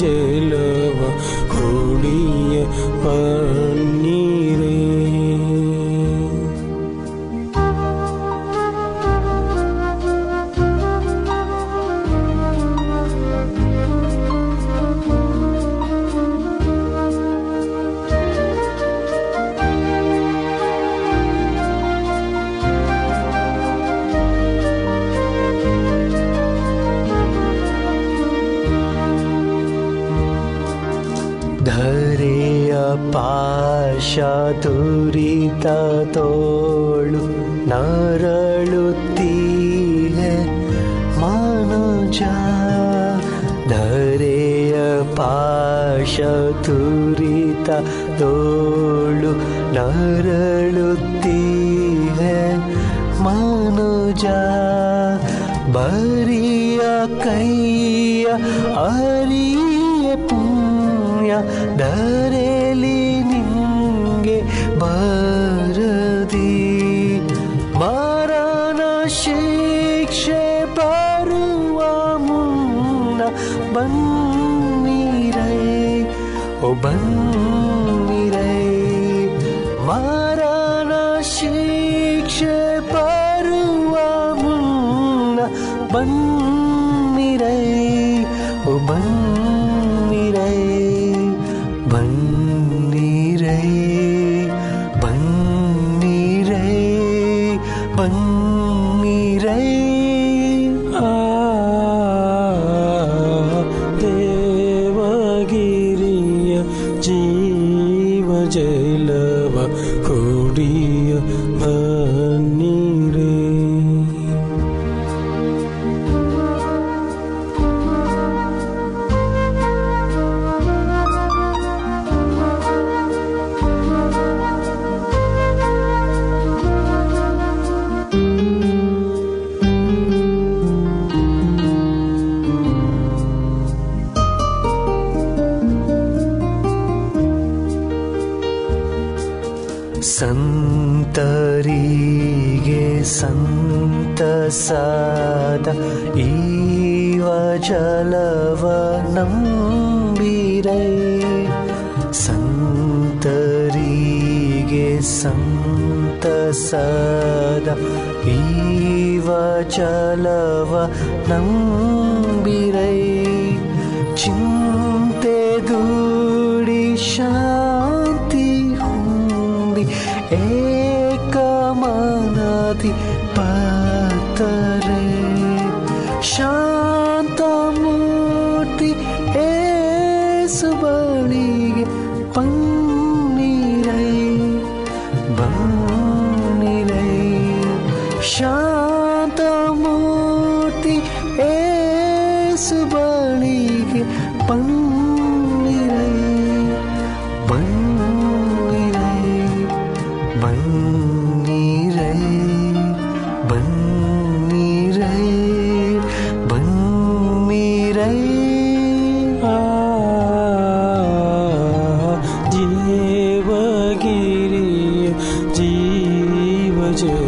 मुझे ನರಳುತ್ತೀಹೆ ಮನುಜ ಬರಿಯ ಕೈಯ ಅರಿಯ ಪುಣ್ಯ ಧರೆಲಿ ನಿಂಗೆ ಈವ ಜಲವ ನಂಬಿರೈ ಚಿಂತೆ ದೂಡಿ बच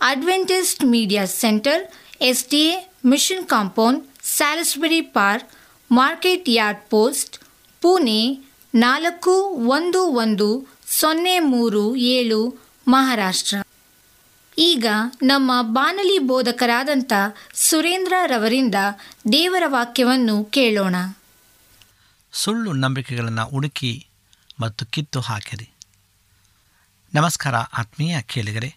Adventist media centre S D A mission compound Salisbury park market yard post Pune ನಾಲ್ಕು ಒಂದು ಒಂದು ಸೊನ್ನೆ ಮೂರು ಏಳು, ಮಹಾರಾಷ್ಟ್ರ. ಈಗ ನಮ್ಮ ಬಾನಲಿ ಬೋಧಕರಾದಂಥ ಸುರೇಂದ್ರ ರವರಿಂದ ದೇವರ ವಾಕ್ಯವನ್ನು ಕೇಳೋಣ. ಸುಳ್ಳು ನಂಬಿಕೆಗಳನ್ನು ಹುಡುಕಿ ಮತ್ತು ಕಿತ್ತು ಹಾಕಿರಿ. ನಮಸ್ಕಾರ ಆತ್ಮೀಯ ಕೇಳಿಗರೆ.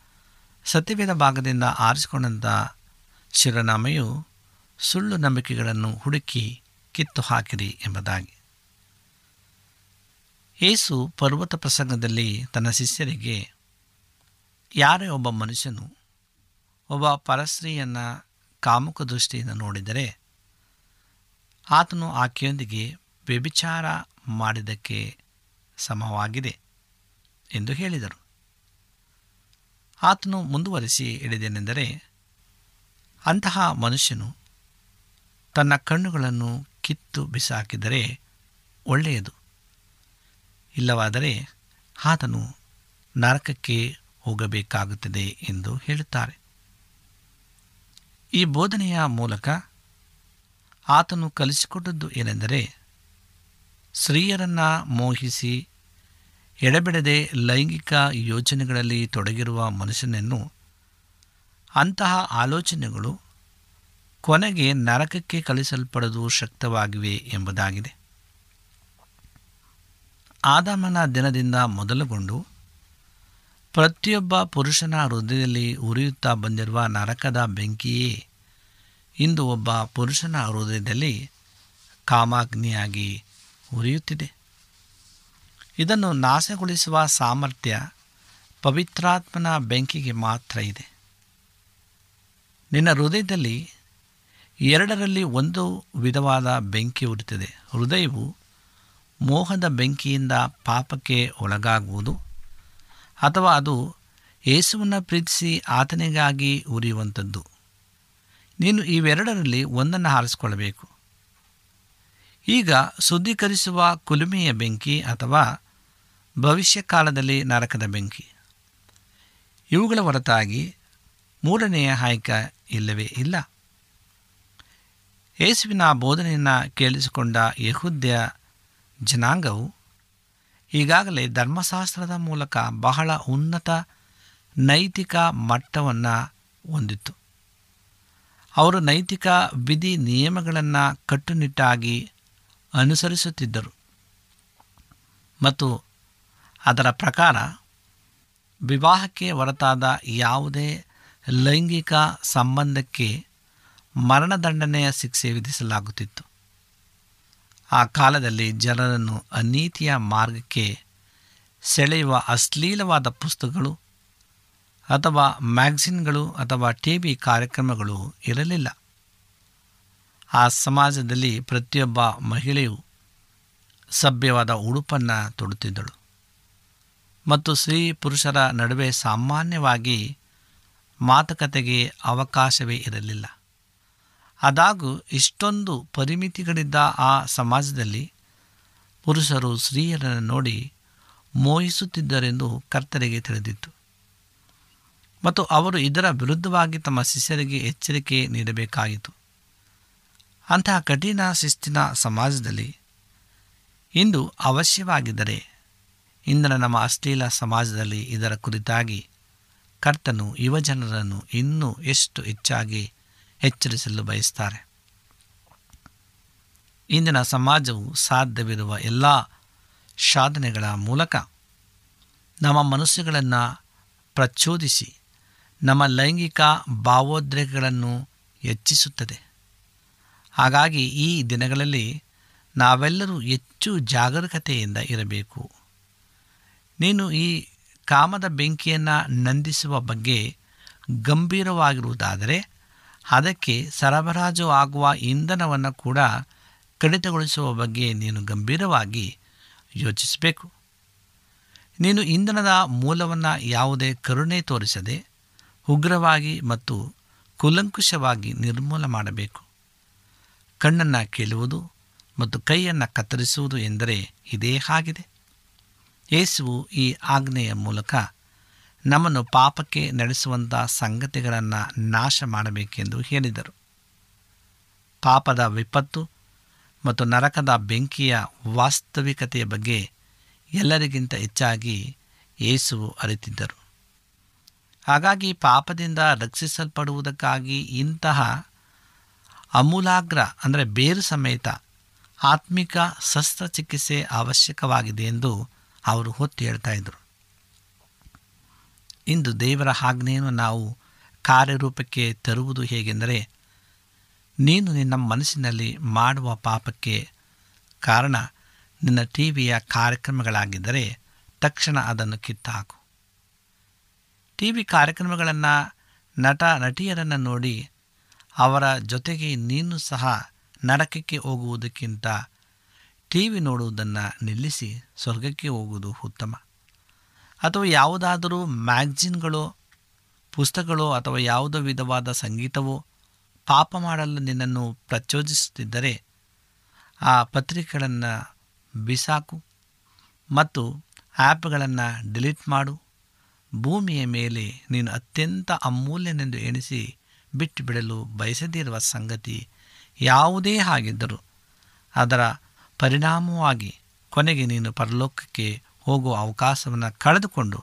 ಸತ್ಯವೇದ ಭಾಗದಿಂದ ಆರಿಸಿಕೊಂಡಂಥ ಶಿರನಾಮೆಯು ಸುಳ್ಳು ನಂಬಿಕೆಗಳನ್ನು ಹುಡುಕಿ ಕಿತ್ತು ಹಾಕಿರಿ ಎಂಬುದಾಗಿ. ಯೇಸು ಪರ್ವತ ಪ್ರಸಂಗದಲ್ಲಿ ತನ್ನ ಶಿಷ್ಯರಿಗೆ, ಯಾರೇ ಒಬ್ಬ ಮನುಷ್ಯನು ಒಬ್ಬ ಪರಸ್ತ್ರೀಯನ್ನು ಕಾಮುಕ ದೃಷ್ಟಿಯಿಂದ ನೋಡಿದರೆ ಆತನು ಆಕೆಯೊಂದಿಗೆ ವ್ಯಭಿಚಾರ ಮಾಡಿದ್ದಕ್ಕೆ ಸಮವಾಗಿದೆ ಎಂದು ಹೇಳಿದರು. ಆತನು ಮುಂದುವರಿಸಿ ಹೇಳಿದೇನೆಂದರೆ ಅಂತಹ ಮನುಷ್ಯನು ತನ್ನ ಕಣ್ಣುಗಳನ್ನು ಕಿತ್ತು ಬಿಸಾಕಿದರೆ ಒಳ್ಳೆಯದು. ಇಲ್ಲವಾದರೆ ಆತನು ನರಕಕ್ಕೆ ಹೋಗಬೇಕಾಗುತ್ತದೆ ಎಂದು ಹೇಳುತ್ತಾರೆ. ಈ ಬೋಧನೆಯ ಮೂಲಕ ಆತನು ಕಲಿಸಿಕೊಟ್ಟದ್ದು ಏನೆಂದರೆ, ಸ್ತ್ರೀಯರನ್ನು ಮೋಹಿಸಿ ಎಡೆಬಿಡದೆ ಲೈಂಗಿಕ ಯೋಚನೆಗಳಲ್ಲಿ ತೊಡಗಿರುವ ಮನುಷ್ಯನನ್ನು ಅಂತಹ ಆಲೋಚನೆಗಳು ಕೊನೆಗೆ ನರಕಕ್ಕೆ ಕಳಿಸಲ್ಪಡಲು ಶಕ್ತವಾಗಿವೆ ಎಂಬುದಾಗಿದೆ. ಆದಮನ ದಿನದಿಂದ ಮೊದಲುಗೊಂಡು ಪ್ರತಿಯೊಬ್ಬ ಪುರುಷನ ಹೃದಯದಲ್ಲಿ ಉರಿಯುತ್ತಾ ಬಂದಿರುವ ನರಕದ ಬೆಂಕಿಯೇ ಇಂದು ಒಬ್ಬ ಪುರುಷನ ಹೃದಯದಲ್ಲಿ ಕಾಮಾಗ್ನಿಯಾಗಿ ಉರಿಯುತ್ತಿದೆ. ಇದನ್ನು ನಾಶಗೊಳಿಸುವ ಸಾಮರ್ಥ್ಯ ಪವಿತ್ರಾತ್ಮನ ಬೆಂಕಿಗೆ ಮಾತ್ರ ಇದೆ. ನಿನ್ನ ಹೃದಯದಲ್ಲಿ ಎರಡರಲ್ಲಿ ಒಂದು ವಿಧವಾದ ಬೆಂಕಿ ಉರಿತದೆ ಹೃದಯವು ಮೋಹದ ಬೆಂಕಿಯಿಂದ ಪಾಪಕ್ಕೆ ಒಳಗಾಗುವುದು ಅಥವಾ ಅದು ಯೇಸುವನ್ನು ಪ್ರೀತಿಸಿ ಆತನಿಗಾಗಿ ಉರಿಯುವಂಥದ್ದು. ನೀನು ಇವೆರಡರಲ್ಲಿ ಒಂದನ್ನು ಆರಿಸಿಕೊಳ್ಳಬೇಕು ಈಗ ಶುದ್ಧೀಕರಿಸುವ ಕುಲುಮೆಯ ಬೆಂಕಿ ಅಥವಾ ಭವಿಷ್ಯ ಕಾಲದಲ್ಲಿ ನರಕದ ಬೆಂಕಿ. ಇವುಗಳ ಹೊರತಾಗಿ ಮೂರನೆಯ ಹಾಯ್ಕ ಇಲ್ಲವೇ ಇಲ್ಲ. ಯೇಸುವಿನ ಬೋಧನೆಯನ್ನು ಕೇಳಿಸಿಕೊಂಡ ಯಹುದ್ಯ ಜನಾಂಗವು ಈಗಾಗಲೇ ಧರ್ಮಶಾಸ್ತ್ರದ ಮೂಲಕ ಬಹಳ ಉನ್ನತ ನೈತಿಕ ಮಟ್ಟವನ್ನು ಹೊಂದಿತ್ತು. ಅವರು ನೈತಿಕ ವಿಧಿ ನಿಯಮಗಳನ್ನು ಕಟ್ಟುನಿಟ್ಟಾಗಿ ಅನುಸರಿಸುತ್ತಿದ್ದರು. ಮತ್ತು ಅದರ ಪ್ರಕಾರ ವಿವಾಹಕ್ಕೆ ಹೊರತಾದ ಯಾವುದೇ ಲೈಂಗಿಕ ಸಂಬಂಧಕ್ಕೆ ಮರಣದಂಡನೆಯ ಶಿಕ್ಷೆ ವಿಧಿಸಲಾಗುತ್ತಿತ್ತು. ಆ ಕಾಲದಲ್ಲಿ ಜನರನ್ನು ಅನೀತಿಯ ಮಾರ್ಗಕ್ಕೆ ಸೆಳೆಯುವ ಅಶ್ಲೀಲವಾದ ಪುಸ್ತಕಗಳು ಅಥವಾ ಮ್ಯಾಗ್ಝಿನ್ಗಳು ಅಥವಾ ಟಿ ವಿ ಕಾರ್ಯಕ್ರಮಗಳು ಇರಲಿಲ್ಲ. ಆ ಸಮಾಜದಲ್ಲಿ ಪ್ರತಿಯೊಬ್ಬ ಮಹಿಳೆಯು ಸಭ್ಯವಾದ ಉಡುಪನ್ನು ತೊಡುತ್ತಿದ್ದಳು. ಮತ್ತು ಸ್ತ್ರೀ ಪುರುಷರ ನಡುವೆ ಸಾಮಾನ್ಯವಾಗಿ ಮಾತುಕತೆಗೆ ಅವಕಾಶವೇ ಇರಲಿಲ್ಲ. ಆದಾಗೂ ಇಷ್ಟೊಂದು ಪರಿಮಿತಿಗಳಿದ್ದ ಆ ಸಮಾಜದಲ್ಲಿ ಪುರುಷರು ಸ್ತ್ರೀಯರನ್ನು ನೋಡಿ ಮೋಹಿಸುತ್ತಿದ್ದರೆಂದು ಕರ್ತರಿಗೆ ತಿಳಿದಿತ್ತು. ಮತ್ತು ಅವರು ಇದರ ವಿರುದ್ಧವಾಗಿ ತಮ್ಮ ಶಿಷ್ಯರಿಗೆ ಎಚ್ಚರಿಕೆ ನೀಡಬೇಕಾಯಿತು. ಅಂತಹ ಕಠಿಣ ಶಿಸ್ತಿನ ಸಮಾಜದಲ್ಲಿ ಇಂದು ಅವಶ್ಯವಾಗಿದ್ದರೆ ಇಂದಿನ ನಮ್ಮ ಅಶ್ಲೀಲ ಸಮಾಜದಲ್ಲಿ ಇದರ ಕುರಿತಾಗಿ ಕರ್ತನು ಯುವಜನರನ್ನು ಇನ್ನೂ ಎಷ್ಟು ಹೆಚ್ಚಾಗಿ ಎಚ್ಚರಿಸಲು ಬಯಸ್ತಾರೆ? ಇಂದಿನ ಸಮಾಜವು ಸಾಧ್ಯವಿರುವ ಎಲ್ಲ ಸಾಧನೆಗಳ ಮೂಲಕ ನಮ್ಮ ಮನಸ್ಸುಗಳನ್ನು ಪ್ರಚೋದಿಸಿ ನಮ್ಮ ಲೈಂಗಿಕ ಭಾವೋದ್ರೇಕಗಳನ್ನು ಹೆಚ್ಚಿಸುತ್ತದೆ. ಹಾಗಾಗಿ ಈ ದಿನಗಳಲ್ಲಿ ನಾವೆಲ್ಲರೂ ಹೆಚ್ಚು ಜಾಗರೂಕತೆಯಿಂದ ಇರಬೇಕು. ನೀನು ಈ ಕಾಮದ ಬೆಂಕಿಯನ್ನು ನಂದಿಸುವ ಬಗ್ಗೆ ಗಂಭೀರವಾಗಿರುವುದಾದರೆ ಅದಕ್ಕೆ ಸರಬರಾಜು ಆಗುವ ಇಂಧನವನ್ನು ಕೂಡ ಕಡಿತಗೊಳಿಸುವ ಬಗ್ಗೆ ನೀನು ಗಂಭೀರವಾಗಿ ಯೋಚಿಸಬೇಕು. ನೀನು ಇಂಧನದ ಮೂಲವನ್ನು ಯಾವುದೇ ಕರುಣೆ ತೋರಿಸದೆ ಉಗ್ರವಾಗಿ ಮತ್ತು ಕುಲಂಕುಷವಾಗಿ ನಿರ್ಮೂಲ ಮಾಡಬೇಕು. ಕಣ್ಣನ್ನು ಕೇಳುವುದು ಮತ್ತು ಕೈಯನ್ನು ಕತ್ತರಿಸುವುದು ಎಂದರೆ ಇದೇ ಆಗಿದೆ ಯೇಸುವು ಈ ಆಜ್ಞೆಯ ಮೂಲಕ ನಮ್ಮನ್ನು ಪಾಪಕ್ಕೆ ನಡೆಸುವಂಥ ಸಂಗತಿಗಳನ್ನು ನಾಶ ಮಾಡಬೇಕೆಂದು ಹೇಳಿದರು. ಪಾಪದ ವಿಪತ್ತು ಮತ್ತು ನರಕದ ಬೆಂಕಿಯ ವಾಸ್ತವಿಕತೆಯ ಬಗ್ಗೆ ಎಲ್ಲರಿಗಿಂತ ಹೆಚ್ಚಾಗಿ ಯೇಸುವು ಅರಿತಿದ್ದರು. ಹಾಗಾಗಿ ಪಾಪದಿಂದ ರಕ್ಷಿಸಲ್ಪಡುವುದಕ್ಕಾಗಿ ಇಂತಹ ಅಮೂಲಾಗ್ರ ಅಂದರೆ ಬೇರು ಸಮೇತ ಆತ್ಮಿಕ ಶಸ್ತ್ರಚಿಕಿತ್ಸೆ ಅವಶ್ಯಕವಾಗಿದೆ ಎಂದು ಅವರು ಹೊತ್ತು ಹೇಳ್ತಾ ಇದ್ದರು ಇಂದು ದೇವರ ಆಜ್ಞೆಯನ್ನು ನಾವು ಕಾರ್ಯರೂಪಕ್ಕೆ ತರುವುದು ಹೇಗೆಂದರೆ, ನೀನು ನಿನ್ನ ಮನಸ್ಸಿನಲ್ಲಿ ಮಾಡುವ ಪಾಪಕ್ಕೆ ಕಾರಣ ನಿನ್ನ ಟಿ ವಿಯ ಕಾರ್ಯಕ್ರಮಗಳಾಗಿದ್ದರೆ ತಕ್ಷಣ ಅದನ್ನು ಕಿತ್ತಾಕು. ಟಿ ವಿ ಕಾರ್ಯಕ್ರಮಗಳನ್ನು ನಟ, ನಟಿಯರನ್ನು ನೋಡಿ ಅವರ ಜೊತೆಗೆ ನೀನು ಸಹ ನರಕಕ್ಕೆ ಹೋಗುವುದಕ್ಕಿಂತ ಟಿ ವಿ ನೋಡುವುದನ್ನು ನಿಲ್ಲಿಸಿ ಸ್ವರ್ಗಕ್ಕೆ ಹೋಗುವುದು ಉತ್ತಮ. ಅಥವಾ ಯಾವುದಾದರೂ ಮ್ಯಾಗ್ಝಿನ್ಗಳು ಪುಸ್ತಕಗಳು ಅಥವಾ ಯಾವುದೋ ವಿಧವಾದ ಸಂಗೀತವೋ ಪಾಪ ಮಾಡಲು ನಿನ್ನನ್ನು ಪ್ರಚೋದಿಸುತ್ತಿದ್ದರೆ ಆ ಪತ್ರಿಕೆಗಳನ್ನು ಬಿಸಾಕು ಮತ್ತು ಆ್ಯಪ್ಗಳನ್ನು ಡಿಲೀಟ್ ಮಾಡು. ಭೂಮಿಯ ಮೇಲೆ ನೀನು ಅತ್ಯಂತ ಅಮೂಲ್ಯನೆಂದು ಎಣಿಸಿ ಬಿಟ್ಟು ಬಿಡಲು ಬಯಸದಿರುವ ಸಂಗತಿ ಯಾವುದೇ ಆಗಿದ್ದರೂ ಅದರ ಪರಿಣಾಮವಾಗಿ ಕೊನೆಗೆ ನೀನು ಪರಲೋಕಕ್ಕೆ ಹೋಗುವ ಅವಕಾಶವನ್ನು ಕಳೆದುಕೊಂಡು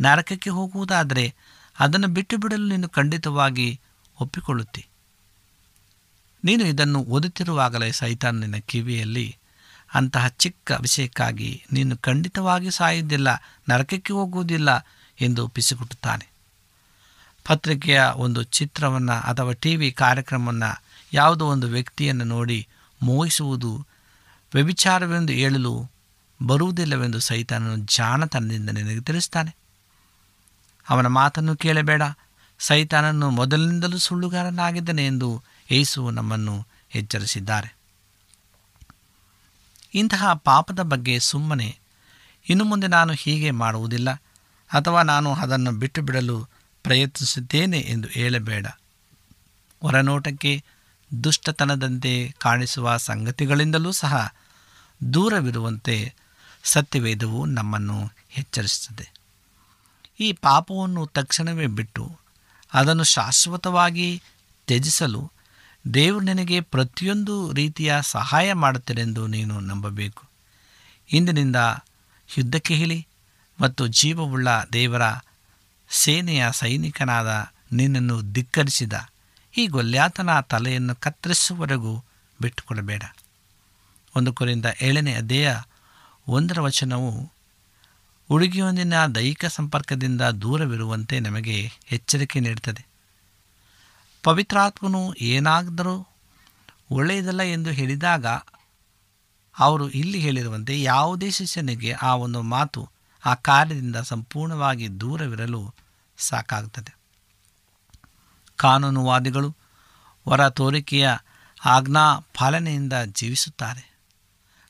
ನರಕಕ್ಕೆ ಹೋಗುವುದಾದರೆ ಅದನ್ನು ಬಿಟ್ಟು ಬಿಡಲು ನೀನು ಖಂಡಿತವಾಗಿ ಒಪ್ಪಿಕೊಳ್ಳುತ್ತಿ. ನೀನು ಇದನ್ನು ಓದುತ್ತಿರುವಾಗಲೇ ಸೈತಾನ್ ನಿನ್ನ ಕಿವಿಯಲ್ಲಿ ಅಂತಹ ಚಿಕ್ಕ ವಿಷಯಕ್ಕಾಗಿ ನೀನು ಖಂಡಿತವಾಗಿ ಸಾಯುವುದಿಲ್ಲ, ನರಕಕ್ಕೆ ಹೋಗುವುದಿಲ್ಲ ಎಂದು ಒಪ್ಪಿಸಿಕೊಟ್ಟುತ್ತಾನೆ. ಪತ್ರಿಕೆಯ ಒಂದು ಚಿತ್ರವನ್ನು ಅಥವಾ ಟಿ ವಿ ಕಾರ್ಯಕ್ರಮವನ್ನು ಯಾವುದೋ ಒಂದು ವ್ಯಕ್ತಿಯನ್ನು ನೋಡಿ ಮೋಹಿಸುವುದು ವ್ಯಭಿಚಾರವೆಂದು ಹೇಳಲು ಬರುವುದಿಲ್ಲವೆಂದು ಸೈತಾನನು ಜಾಣತನದಿಂದ ನಿನಗೆ ತಿಳಿಸ್ತಾನೆ. ಅವನ ಮಾತನ್ನು ಕೇಳಬೇಡ. ಸೈತಾನನ್ನು ಮೊದಲಿನಿಂದಲೂ ಸುಳ್ಳುಗಾರನಾಗಿದ್ದಾನೆ ಎಂದು ಯೇಸು ನಮ್ಮನ್ನು ಎಚ್ಚರಿಸಿದ್ದಾರೆ. ಇಂತಹ ಪಾಪದ ಬಗ್ಗೆ ಸುಮ್ಮನೆ. ಇನ್ನು ಮುಂದೆ ನಾನು ಹೀಗೆ ಮಾಡುವುದಿಲ್ಲ. ಅಥವಾ ನಾನು ಅದನ್ನು ಬಿಟ್ಟು ಬಿಡಲು ಪ್ರಯತ್ನಿಸುತ್ತೇನೆ ಎಂದು ಹೇಳಬೇಡ. ಹೊರನೋಟಕ್ಕೆ ದುಷ್ಟತನದಂತೆ ಕಾಣಿಸುವ ಸಂಗತಿಗಳಿಂದಲೂ ಸಹ ದೂರವಿರುವಂತೆ ಸತ್ಯವೇದವು ನಮ್ಮನ್ನು ಎಚ್ಚರಿಸುತ್ತದೆ. ಈ ಪಾಪವನ್ನು ತಕ್ಷಣವೇ ಬಿಟ್ಟು ಅದನ್ನು ಶಾಶ್ವತವಾಗಿ ತ್ಯಜಿಸಲು ದೇವರು ನಿನಗೆ ಪ್ರತಿಯೊಂದು ರೀತಿಯ ಸಹಾಯ ಮಾಡುತ್ತೇನೆಂದು ನೀನು ನಂಬಬೇಕು. ಇಂದಿನಿಂದ ಯುದ್ಧಕ್ಕೆ ಹೇಳಿ ಮತ್ತು ಜೀವವುಳ್ಳ ದೇವರ ಸೇನೆಯ ಸೈನಿಕನಾದ ನಿನ್ನನ್ನು ಧಿಕ್ಕರಿಸಿದ ಈ ಗೊಲ್ಯಾತನ ತಲೆಯನ್ನು ಕತ್ತರಿಸುವವರೆಗೂ ಬಿಟ್ಟುಕೊಡಬೇಡ. ಒಂದು ಕುರಿಯಿಂದ ಏಳನೇ ಅಧ್ಯಯ ಒಂದರ ವಚನವು, ಹುಡುಗಿಯೊಂದಿನ ದೈಹಿಕ ಸಂಪರ್ಕದಿಂದ ದೂರವಿರುವಂತೆ ನಮಗೆ ಎಚ್ಚರಿಕೆ ನೀಡುತ್ತದೆ. ಪವಿತ್ರಾತ್ಮನು ಏನಾದರೂ ಒಳ್ಳೆಯದಲ್ಲ ಎಂದು ಹೇಳಿದಾಗ, ಅವರು ಇಲ್ಲಿ ಹೇಳಿರುವಂತೆ ಯಾವುದೇ ಶಿಷ್ಯನಿಗೆ ಆ ಒಂದು ಮಾತು ಆ ಕಾರ್ಯದಿಂದ ಸಂಪೂರ್ಣವಾಗಿ ದೂರವಿರಲು ಸಾಕಾಗುತ್ತದೆ. ಕಾನೂನುವಾದಿಗಳು ಹೊರ ತೋರಿಕೆಯ ಆಜ್ಞಾ ಪಾಲನೆಯಿಂದ ಜೀವಿಸುತ್ತಾರೆ.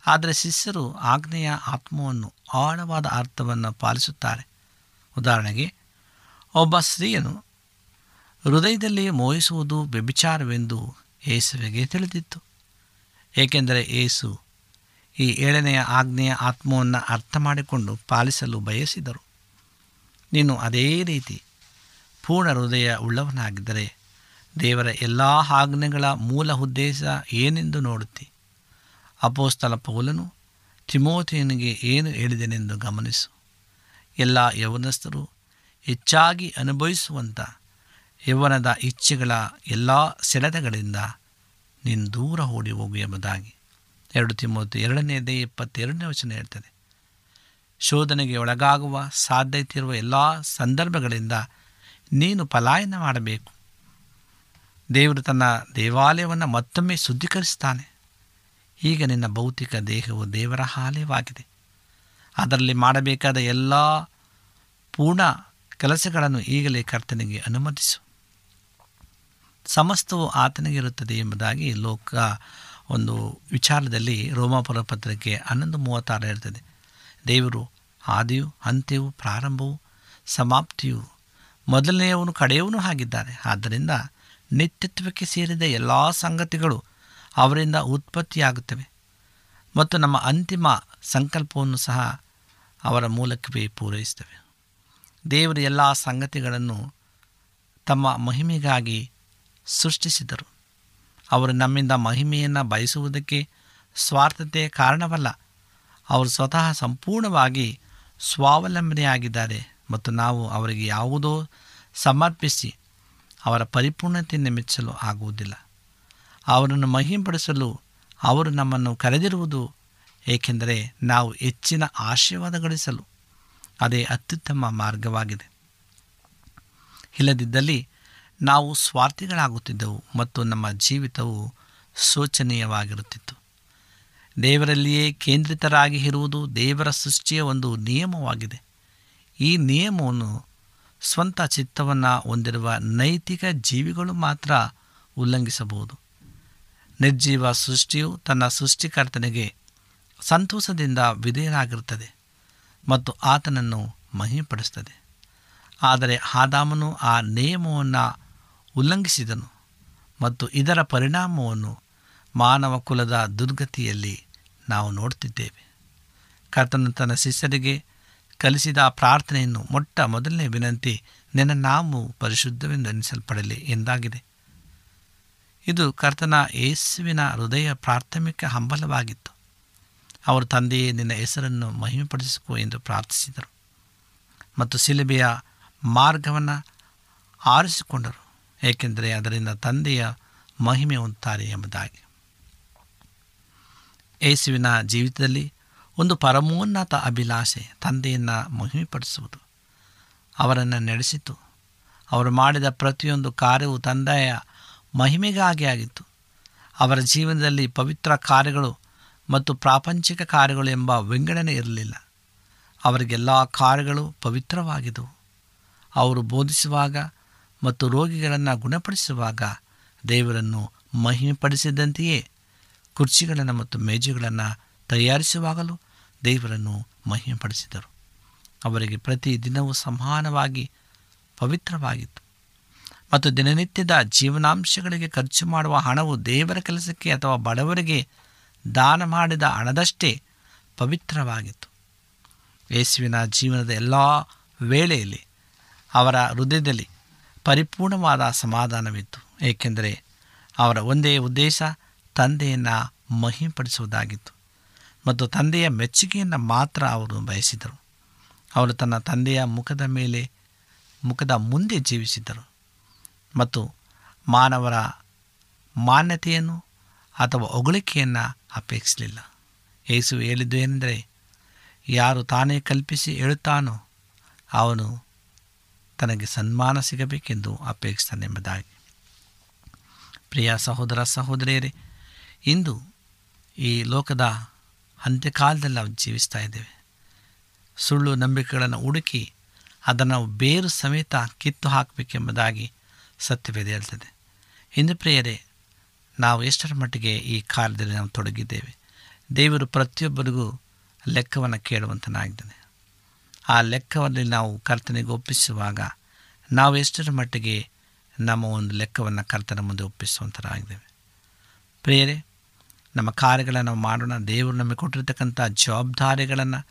ಆದರೆ ಶಿಷ್ಯರು ಆಜ್ಞೆಯ ಆತ್ಮವನ್ನು ಆಳವಾದ ಅರ್ಥವನ್ನು ಪಾಲಿಸುತ್ತಾರೆ. ಉದಾಹರಣೆಗೆ, ಒಬ್ಬ ಸ್ತ್ರೀಯನು ಹೃದಯದಲ್ಲಿ ಮೋಹಿಸುವುದು ವ್ಯಭಿಚಾರವೆಂದು ಯೇಸುವಿಗೆ ತಿಳಿದಿತ್ತು. ಏಕೆಂದರೆ ಏಸು ಈ ಏಳನೆಯ ಆಜ್ಞೆಯ ಆತ್ಮವನ್ನು ಅರ್ಥ ಮಾಡಿಕೊಂಡು ಪಾಲಿಸಲು ಬಯಸಿದರು. ನೀನು ಅದೇ ರೀತಿ ಪೂರ್ಣ ಹೃದಯ ಉಳ್ಳವನಾಗಿದ್ದರೆ ದೇವರ ಎಲ್ಲ ಆಜ್ಞೆಗಳ ಮೂಲ ಉದ್ದೇಶ ಏನೆಂದು ನೋಡುತ್ತಿ. ಅಪೋಸ್ತಲ ಪೌಲನು ತಿಮೋತಿಯನಿಗೆ ಏನು ಹೇಳಿದೆನೆಂದು ಗಮನಿಸು. ಎಲ್ಲ ಯೌವನಸ್ಥರು ಹೆಚ್ಚಾಗಿ ಅನುಭವಿಸುವಂಥ ಯೌವನದ ಇಚ್ಛೆಗಳ ಎಲ್ಲ ಸೆಳೆತಗಳಿಂದ ನೀನು ದೂರ ಓಡಿ ಹೋಗು ಎಂಬುದಾಗಿ. ಎರಡು ತಿಮ್ಮತ್ತು ಎರಡನೇದೇ ಇಪ್ಪತ್ತೆರಡನೇ ವಚನ ಹೇಳ್ತದೆ. ಶೋಧನೆಗೆ ಒಳಗಾಗುವ ಸಾಧ್ಯತೆ ಇರುವ ಎಲ್ಲ ಸಂದರ್ಭಗಳಿಂದ ನೀನು ಪಲಾಯನ ಮಾಡಬೇಕು. ದೇವರು ತನ್ನ ದೇವಾಲಯವನ್ನು ಮತ್ತೊಮ್ಮೆ ಶುದ್ಧೀಕರಿಸ್ತಾನೆ ಈಗ ನಿನ್ನ ಭೌತಿಕ ದೇಹವು ದೇವರ ಆಲಯವಾಗಿದೆ ಅದರಲ್ಲಿ ಮಾಡಬೇಕಾದ ಎಲ್ಲ ಪೂರ್ಣ ಕೆಲಸಗಳನ್ನು ಈಗಲೇ ಕರ್ತನಿಗೆ ಅನುಮತಿಸು. ಸಮಸ್ತವು ಆತನಿಗಿರುತ್ತದೆ ಎಂಬುದಾಗಿ ಲೋಕ ಒಂದು ವಿಚಾರದಲ್ಲಿ ರೋಮಾಪುರ ಪತ್ರಿಕೆ ಹನ್ನೊಂದು ಮೂವತ್ತಾರು ಇರ್ತದೆ ದೇವರು ಆದಿಯು, ಅಂತ್ಯವು, ಪ್ರಾರಂಭವು, ಸಮಾಪ್ತಿಯು, ಮೊದಲನೆಯವನು, ಕಡೆಯವನು ಆಗಿದ್ದಾರೆ ಆದ್ದರಿಂದ ನಿತ್ಯತ್ವಕ್ಕೆ ಸೇರಿದ ಎಲ್ಲ ಸಂಗತಿಗಳು ಅವರಿಂದ ಉತ್ಪತ್ತಿಯಾಗುತ್ತವೆ. ಮತ್ತು ನಮ್ಮ ಅಂತಿಮ ಸಂಕಲ್ಪವನ್ನು ಸಹ ಅವರ ಮೂಲಕವೇ ಪೂರೈಸುತ್ತವೆ. ದೇವರ ಎಲ್ಲ ಸಂಗತಿಗಳನ್ನು ತಮ್ಮ ಮಹಿಮೆಗಾಗಿ ಸೃಷ್ಟಿಸಿದರು. ಅವರು ನಮ್ಮಿಂದ ಮಹಿಮೆಯನ್ನು ಬಯಸುವುದಕ್ಕೆ ಸ್ವಾರ್ಥತೆ ಕಾರಣವಲ್ಲ. ಅವರು ಸ್ವತಃ ಸಂಪೂರ್ಣವಾಗಿ ಸ್ವಾವಲಂಬನೆಯಾಗಿದ್ದಾರೆ ಮತ್ತು ನಾವು ಅವರಿಗೆ ಯಾವುದೋ ಸಮರ್ಪಿಸಿ ಅವರ ಪರಿಪೂರ್ಣತೆಯನ್ನು ಮೆಚ್ಚಲು ಆಗುವುದಿಲ್ಲ. ಅವರನ್ನು ಮಹಿಂಪಡಿಸಲು ಅವರು ನಮ್ಮನ್ನು ಕರೆದಿರುವುದು ಏಕೆಂದರೆ ನಾವು ಹೆಚ್ಚಿನ ಆಶೀರ್ವಾದ ಗಳಿಸಲು ಅದೇ ಅತ್ಯುತ್ತಮ ಮಾರ್ಗವಾಗಿದೆ. ಇಲ್ಲದಿದ್ದಲ್ಲಿ ನಾವು ಸ್ವಾರ್ಥಿಗಳಾಗುತ್ತಿದ್ದೆವು ಮತ್ತು ನಮ್ಮ ಜೀವಿತವು ಶೋಚನೀಯವಾಗಿರುತ್ತಿತ್ತು. ದೇವರಲ್ಲಿಯೇ ಕೇಂದ್ರಿತರಾಗಿ ಇರುವುದು ದೇವರ ಸೃಷ್ಟಿಯ ಒಂದು ನಿಯಮವಾಗಿದೆ. ಈ ನಿಯಮವನ್ನು ಸ್ವಂತ ಚಿತ್ತವನ್ನು ಹೊಂದಿರುವ ನೈತಿಕ ಜೀವಿಗಳು ಮಾತ್ರ ಉಲ್ಲಂಘಿಸಬಹುದು. ನಿರ್ಜೀವ ಸೃಷ್ಟಿಯು ತನ್ನ ಸೃಷ್ಟಿಕರ್ತನಿಗೆ ಸಂತೋಷದಿಂದ ವಿಧೇಯರಾಗಿರುತ್ತದೆ ಮತ್ತು ಆತನನ್ನು ಮಹಿಮೆಪಡಿಸುತ್ತದೆ. ಆದರೆ ಆದಾಮನು ಆ ನಿಯಮವನ್ನು ಉಲ್ಲಂಘಿಸಿದನು ಮತ್ತು ಇದರ ಪರಿಣಾಮವನ್ನು ಮಾನವ ಕುಲದ ದುರ್ಗತಿಯಲ್ಲಿ ನಾವು ನೋಡುತ್ತಿದ್ದೇವೆ. ಕರ್ತನು ತನ್ನ ಶಿಷ್ಯರಿಗೆ ಕಲಿಸಿದ ಪ್ರಾರ್ಥನೆಯನ್ನು ಮೊಟ್ಟ ಮೊದಲನೇ ವಿನಂತಿ, ನಿನ್ನ ನಾವು ಪರಿಶುದ್ಧವೆಂದು ಎನಿಸಲ್ಪಡಲಿ ಎಂದಾಗಿದೆ. ಇದು ಕರ್ತನ ಯೇಸುವಿನ ಹೃದಯ ಪ್ರಾಥಮಿಕ ಹಂಬಲವಾಗಿತ್ತು. ಅವರು ತಂದೆಯೇ, ನಿನ್ನ ಹೆಸರನ್ನು ಮಹಿಮೆಪಡಿಸಿಕೋ ಎಂದು ಪ್ರಾರ್ಥಿಸಿದರು. ಮತ್ತು ಶಿಲುಬೆಯ ಮಾರ್ಗವನ್ನು ಆರಿಸಿಕೊಂಡರು, ಏಕೆಂದರೆ ಅದರಿಂದ ತಂದೆಯ ಮಹಿಮೆ ಹೊಂದುತ್ತಾರೆ ಎಂಬುದಾಗಿ. ಯೇಸುವಿನ ಜೀವಿತದಲ್ಲಿ ಒಂದು ಪರಮೋನ್ನತ ಅಭಿಲಾಷೆ ತಂದೆಯನ್ನು ಮಹಿಮೆಪಡಿಸುವುದು. ಅವರನ್ನು ನಡೆಸಿತು. ಅವರು ಮಾಡಿದ ಪ್ರತಿಯೊಂದು ಕಾರ್ಯವು ತಂದೆಯ ಮಹಿಮೆಗಾಗಿ ಆಗಿತ್ತು. ಅವರ ಜೀವನದಲ್ಲಿ ಪವಿತ್ರ ಕಾರ್ಯಗಳು ಮತ್ತು ಪ್ರಾಪಂಚಿಕ ಕಾರ್ಯಗಳು ಎಂಬ ವಿಂಗಡಣೆ ಇರಲಿಲ್ಲ. ಅವರಿಗೆಲ್ಲ ಕಾರ್ಯಗಳು ಪವಿತ್ರವಾಗಿದ್ದವು ಅವರು ಬೋಧಿಸುವಾಗ ಮತ್ತು ರೋಗಿಗಳನ್ನು ಗುಣಪಡಿಸುವಾಗ ದೇವರನ್ನು ಮಹಿಮೆಪಡಿಸಿದಂತೆಯೇ ಕುರ್ಚಿಗಳನ್ನು ಮತ್ತು ಮೇಜುಗಳನ್ನು ತಯಾರಿಸುವಾಗಲೂ ದೇವರನ್ನು ಮಹಿಮೆಪಡಿಸಿದರು. ಅವರಿಗೆ ಪ್ರತಿ ದಿನವೂ ಸಮಾನವಾಗಿ ಪವಿತ್ರವಾಗಿತ್ತು. ಮತ್ತು ದಿನನಿತ್ಯದ ಜೀವನಾಂಶಗಳಿಗೆ ಖರ್ಚು ಮಾಡುವ ಹಣವು ದೇವರ ಕೆಲಸಕ್ಕೆ ಅಥವಾ ಬಡವರಿಗೆ ದಾನ ಮಾಡಿದ ಹಣದಷ್ಟೇ ಪವಿತ್ರವಾಗಿತ್ತು. ಯೇಸುವಿನ ಜೀವನದ ಎಲ್ಲ ವೇಳೆಯಲ್ಲಿ ಅವರ ಹೃದಯದಲ್ಲಿ ಪರಿಪೂರ್ಣವಾದ ಸಮಾಧಾನವಿತ್ತು. ಏಕೆಂದರೆ ಅವರ ಒಂದೇ ಉದ್ದೇಶ ತಂದೆಯನ್ನು ಮಹಿಂಪಡಿಸುವುದಾಗಿತ್ತು ಮತ್ತು ತಂದೆಯ ಮೆಚ್ಚುಗೆಯನ್ನು ಮಾತ್ರ ಅವರು ಬಯಸಿದರು. ಅವರು ತನ್ನ ತಂದೆಯ ಮುಖದ ಮೇಲೆ, ಮುಖದ ಮುಂದೆ ಜೀವಿಸಿದರು ಮತ್ತು ಮಾನವರ ಮಾನ್ಯತೆಯನ್ನು ಅಥವಾ ಹೊಗಳಿಕೆಯನ್ನು ಅಪೇಕ್ಷಿಸಲಿಲ್ಲ. ಯೇಸು ಹೇಳಿದ್ದು ಏನೆಂದರೆ, ಯಾರು ತಾನೇ ಕಲ್ಪಿಸಿ ಹೇಳುತ್ತಾನೋ ಅವನು ತನಗೆ ಸನ್ಮಾನ ಸಿಗಬೇಕೆಂದು ಅಪೇಕ್ಷಿಸ್ತಾನೆ ಎಂಬುದಾಗಿ. ಪ್ರಿಯ ಸಹೋದರ ಸಹೋದರಿಯರೇ, ಇಂದು ಈ ಲೋಕದ ಅಂತ್ಯಕಾಲದಲ್ಲಿ ನಾವು ಜೀವಿಸ್ತಾ ಇದ್ದೇವೆ. ಸುಳ್ಳು ನಂಬಿಕೆಗಳನ್ನು ಹುಡುಕಿ ಅದನ್ನು ಬೇರು ಸಮೇತ ಕಿತ್ತು ಹಾಕಬೇಕೆಂಬುದಾಗಿ ಸತ್ಯವೇದ ಹೇಳ್ತದೆ. ಇಂದು ಪ್ರಿಯರೇ, ನಾವು ಎಷ್ಟರ ಮಟ್ಟಿಗೆ ಈ ಕಾರ್ಯದಲ್ಲಿ ನಾವು ತೊಡಗಿದ್ದೇವೆ? ದೇವರು ಪ್ರತಿಯೊಬ್ಬರಿಗೂ ಲೆಕ್ಕವನ್ನು ಕೇಳುವಂತನಾಗಿದ್ದಾನೆ. ಆ ಲೆಕ್ಕವನ್ನು ನಾವು ಕರ್ತನಿಗೆ ಒಪ್ಪಿಸುವಾಗ ನಾವು ಎಷ್ಟರ ಮಟ್ಟಿಗೆ ನಮ್ಮ ಒಂದು ಲೆಕ್ಕವನ್ನು ಕರ್ತನ ಮುಂದೆ ಒಪ್ಪಿಸುವಂಥರಾಗಿದ್ದೇವೆ ಪ್ರಿಯರೇ, ನಮ್ಮ ಕಾರ್ಯಗಳನ್ನು ನಾವು ಮಾಡೋಣ. ದೇವರು ನಮಗೆ ಕೊಟ್ಟಿರ್ತಕ್ಕಂಥ ಜವಾಬ್ದಾರಿಗಳನ್ನು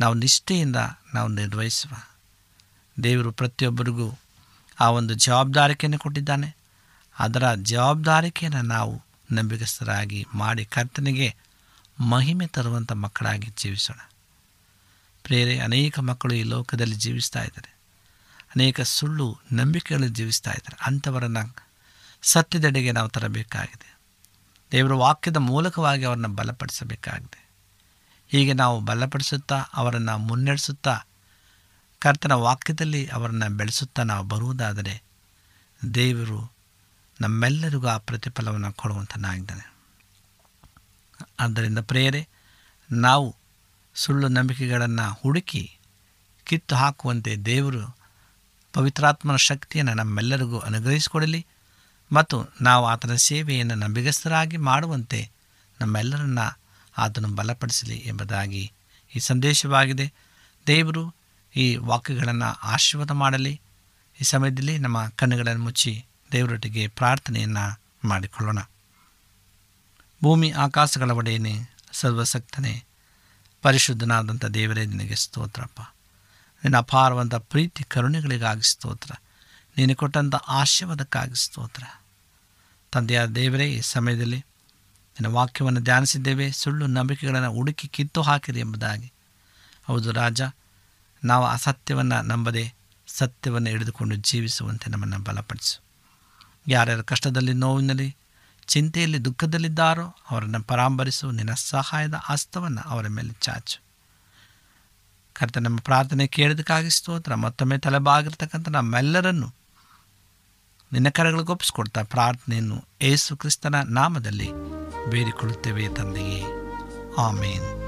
ನಾವು ನಿಷ್ಠೆಯಿಂದ ನಾವು ನಿರ್ವಹಿಸುವ. ದೇವರು ಪ್ರತಿಯೊಬ್ಬರಿಗೂ ಆ ಒಂದು ಜವಾಬ್ದಾರಿಕೆಯನ್ನು ಕೊಟ್ಟಿದ್ದಾನೆ. ಅದರ ಜವಾಬ್ದಾರಿಕೆಯನ್ನು ನಾವು ನಂಬಿಕಸ್ಥರಾಗಿ ಮಾಡಿ ಕರ್ತನಿಗೆ ಮಹಿಮೆ ತರುವಂಥ ಮಕ್ಕಳಾಗಿ ಜೀವಿಸೋಣ. ಪ್ರೇರೆ ಅನೇಕ ಮಕ್ಕಳು ಈ ಲೋಕದಲ್ಲಿ ಜೀವಿಸ್ತಾ ಇದ್ದಾರೆ. ಅನೇಕ ಸುಳ್ಳು ನಂಬಿಕೆಗಳಲ್ಲಿ ಜೀವಿಸ್ತಾ ಇದ್ದಾರೆ. ಅಂಥವರನ್ನು ಸತ್ಯದೆಡೆಗೆ ನಾವು ತರಬೇಕಾಗಿದೆ. ದೇವರ ವಾಕ್ಯದ ಮೂಲಕವಾಗಿ ಅವರನ್ನು ಬಲಪಡಿಸಬೇಕಾಗಿದೆ. ಹೀಗೆ ನಾವು ಬಲಪಡಿಸುತ್ತಾ, ಅವರನ್ನು ಮುನ್ನಡೆಸುತ್ತಾ ಕರ್ತನ ವಾಕ್ಯದಲ್ಲಿ ಅವರನ್ನು ಬೆಳೆಸುತ್ತಾ ನಾವು ಬರುವುದಾದರೆ ದೇವರು ನಮ್ಮೆಲ್ಲರಿಗೂ ಆ ಪ್ರತಿಫಲವನ್ನು ಕೊಡುವಂತನಾಗಿದ್ದಾನೆ. ಆದ್ದರಿಂದ ಪ್ರೇಯರೆ, ನಾವು ಸುಳ್ಳು ನಂಬಿಕೆಗಳನ್ನು ಹುಡುಕಿ ಕಿತ್ತು ಹಾಕುವಂತೆ ದೇವರು ಪವಿತ್ರಾತ್ಮನ ಶಕ್ತಿಯನ್ನು ನಮ್ಮೆಲ್ಲರಿಗೂ ಅನುಗ್ರಹಿಸಿಕೊಡಲಿ ಮತ್ತು ನಾವು ಆತನ ಸೇವೆಯನ್ನು ನಂಬಿಗಸ್ತರಾಗಿ ಮಾಡುವಂತೆ ನಮ್ಮೆಲ್ಲರನ್ನ ಆತನು ಬಲಪಡಿಸಲಿ ಎಂಬುದಾಗಿ ಈ ಸಂದೇಶವಾಗಿದೆ. ದೇವರು ಈ ವಾಕ್ಯಗಳನ್ನು ಆಶೀರ್ವಾದ ಮಾಡಲಿ. ಈ ಸಮಯದಲ್ಲಿ ನಮ್ಮ ಕಣ್ಣುಗಳನ್ನು ಮುಚ್ಚಿ ದೇವರೊಟ್ಟಿಗೆ ಪ್ರಾರ್ಥನೆಯನ್ನು ಮಾಡಿಕೊಳ್ಳೋಣ. ಭೂಮಿ ಆಕಾಶಗಳ ಒಡೆಯನೇ, ಸರ್ವಸಕ್ತನೇ, ಪರಿಶುದ್ಧನಾದಂಥ ದೇವರೇ, ನಿನಗೆ ಸ್ತೋತ್ರಪ್ಪ. ನಿನ್ನ ಅಪಾರವಂಥ ಪ್ರೀತಿ, ಕರುಣೆಗಳಿಗಾಗಿ ಸ್ತೋತ್ರ. ನೀನು ಕೊಟ್ಟಂಥ ಆಶೀರ್ವಾದಕ್ಕಾಗಿ ಸ್ತೋತ್ರ. ತಂದೆಯಾದ ದೇವರೇ, ಈ ಸಮಯದಲ್ಲಿ ನಿನ್ನ ವಾಕ್ಯವನ್ನು ಧ್ಯಾನಿಸಿದ್ದೇವೆ. ಸುಳ್ಳು ನಂಬಿಕೆಗಳನ್ನು ಹುಡುಕಿ ಕಿತ್ತು ಹಾಕಿರಿ ಎಂಬುದಾಗಿ. ಹೌದು ರಾಜ ನಾವು ಅಸತ್ಯವನ್ನು ನಂಬದೆ ಸತ್ಯವನ್ನು ಹಿಡಿದುಕೊಂಡು ಜೀವಿಸುವಂತೆ ನಮ್ಮನ್ನು ಬಲಪಡಿಸು. ಯಾರ್ಯಾರು ಕಷ್ಟದಲ್ಲಿ ನೋವಿನಲ್ಲಿ, ಚಿಂತೆಯಲ್ಲಿ ದುಃಖದಲ್ಲಿದ್ದಾರೋ ಅವರನ್ನು ಪರಾಂಬರಿಸು. ನಿನ್ನ ಸಹಾಯದ ಹಸ್ತವನ್ನು ಅವರ ಮೇಲೆ ಚಾಚು. ಕರ್ತ ನಮ್ಮ ಪ್ರಾರ್ಥನೆ ಕೇಳೋದಕ್ಕಾಗಿ ಸ್ತೋತ್ರ. ಮತ್ತೊಮ್ಮೆ ತಲೆಬಾಗಿರ್ತಕ್ಕಂಥ ನಮ್ಮೆಲ್ಲರನ್ನು ನಿನ್ನ ಕರೆಗಳಿಗೆ ಒಪ್ಪಿಸ್ಕೊಡ್ತಾ ಪ್ರಾರ್ಥನೆಯನ್ನು ಏಸು ಕ್ರಿಸ್ತನ ನಾಮದಲ್ಲಿ ಬೇಡಿಕೊಳ್ಳುತ್ತೇವೆ ತಂದೆಯೇ. ಆಮೇನ್.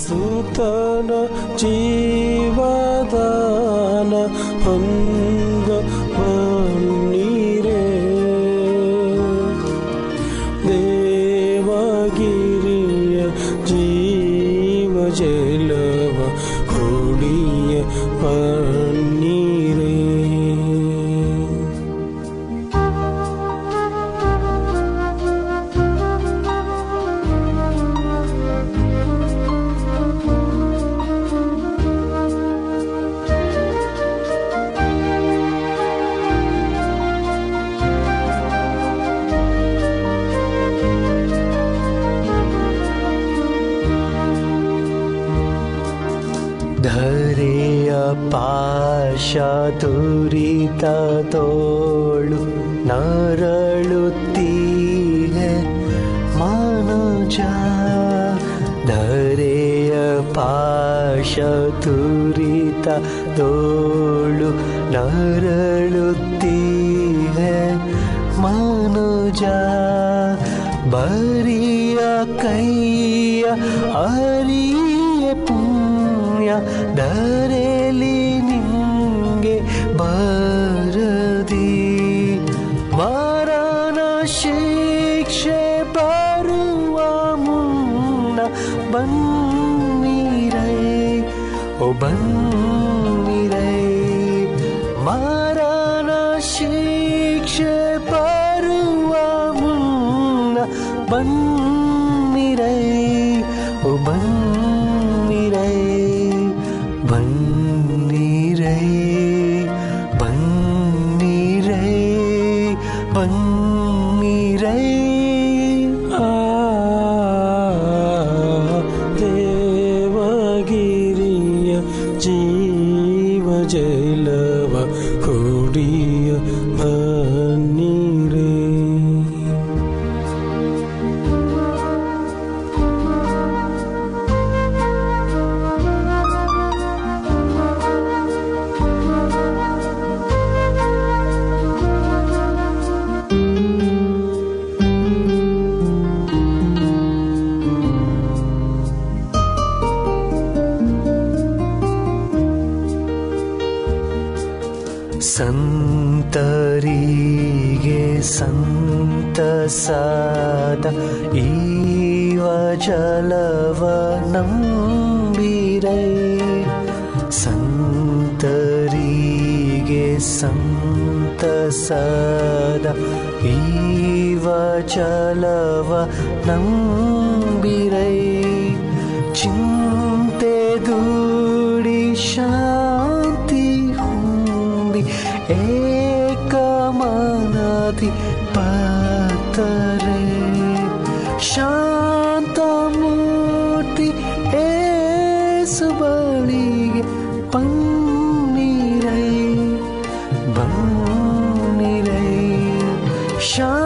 सुतन जीवदन हिरे देव गिरिय जीवजे ತೋಳು ನರಳುತ್ತೀಗೆ ಮನುಜ, ಬರಿಯ ಕೈಯ ಅರಿಯ ಪುಣ್ಯ ದರೆಲಿ ನಿಂಗೆ ಬರದಿ. ಮರಣ ಶಿಕ್ಷೆ ಬರುವ ಮುನ್ನ ಬನ್ನಿರೈ. ಓ ಬನ್ನಿರೈ ईव चलव नम्बिरै चिन्ते दूरि शान्ति हुन्दि एकमनाधि पतरे शान्तमूर्ति ए Sean.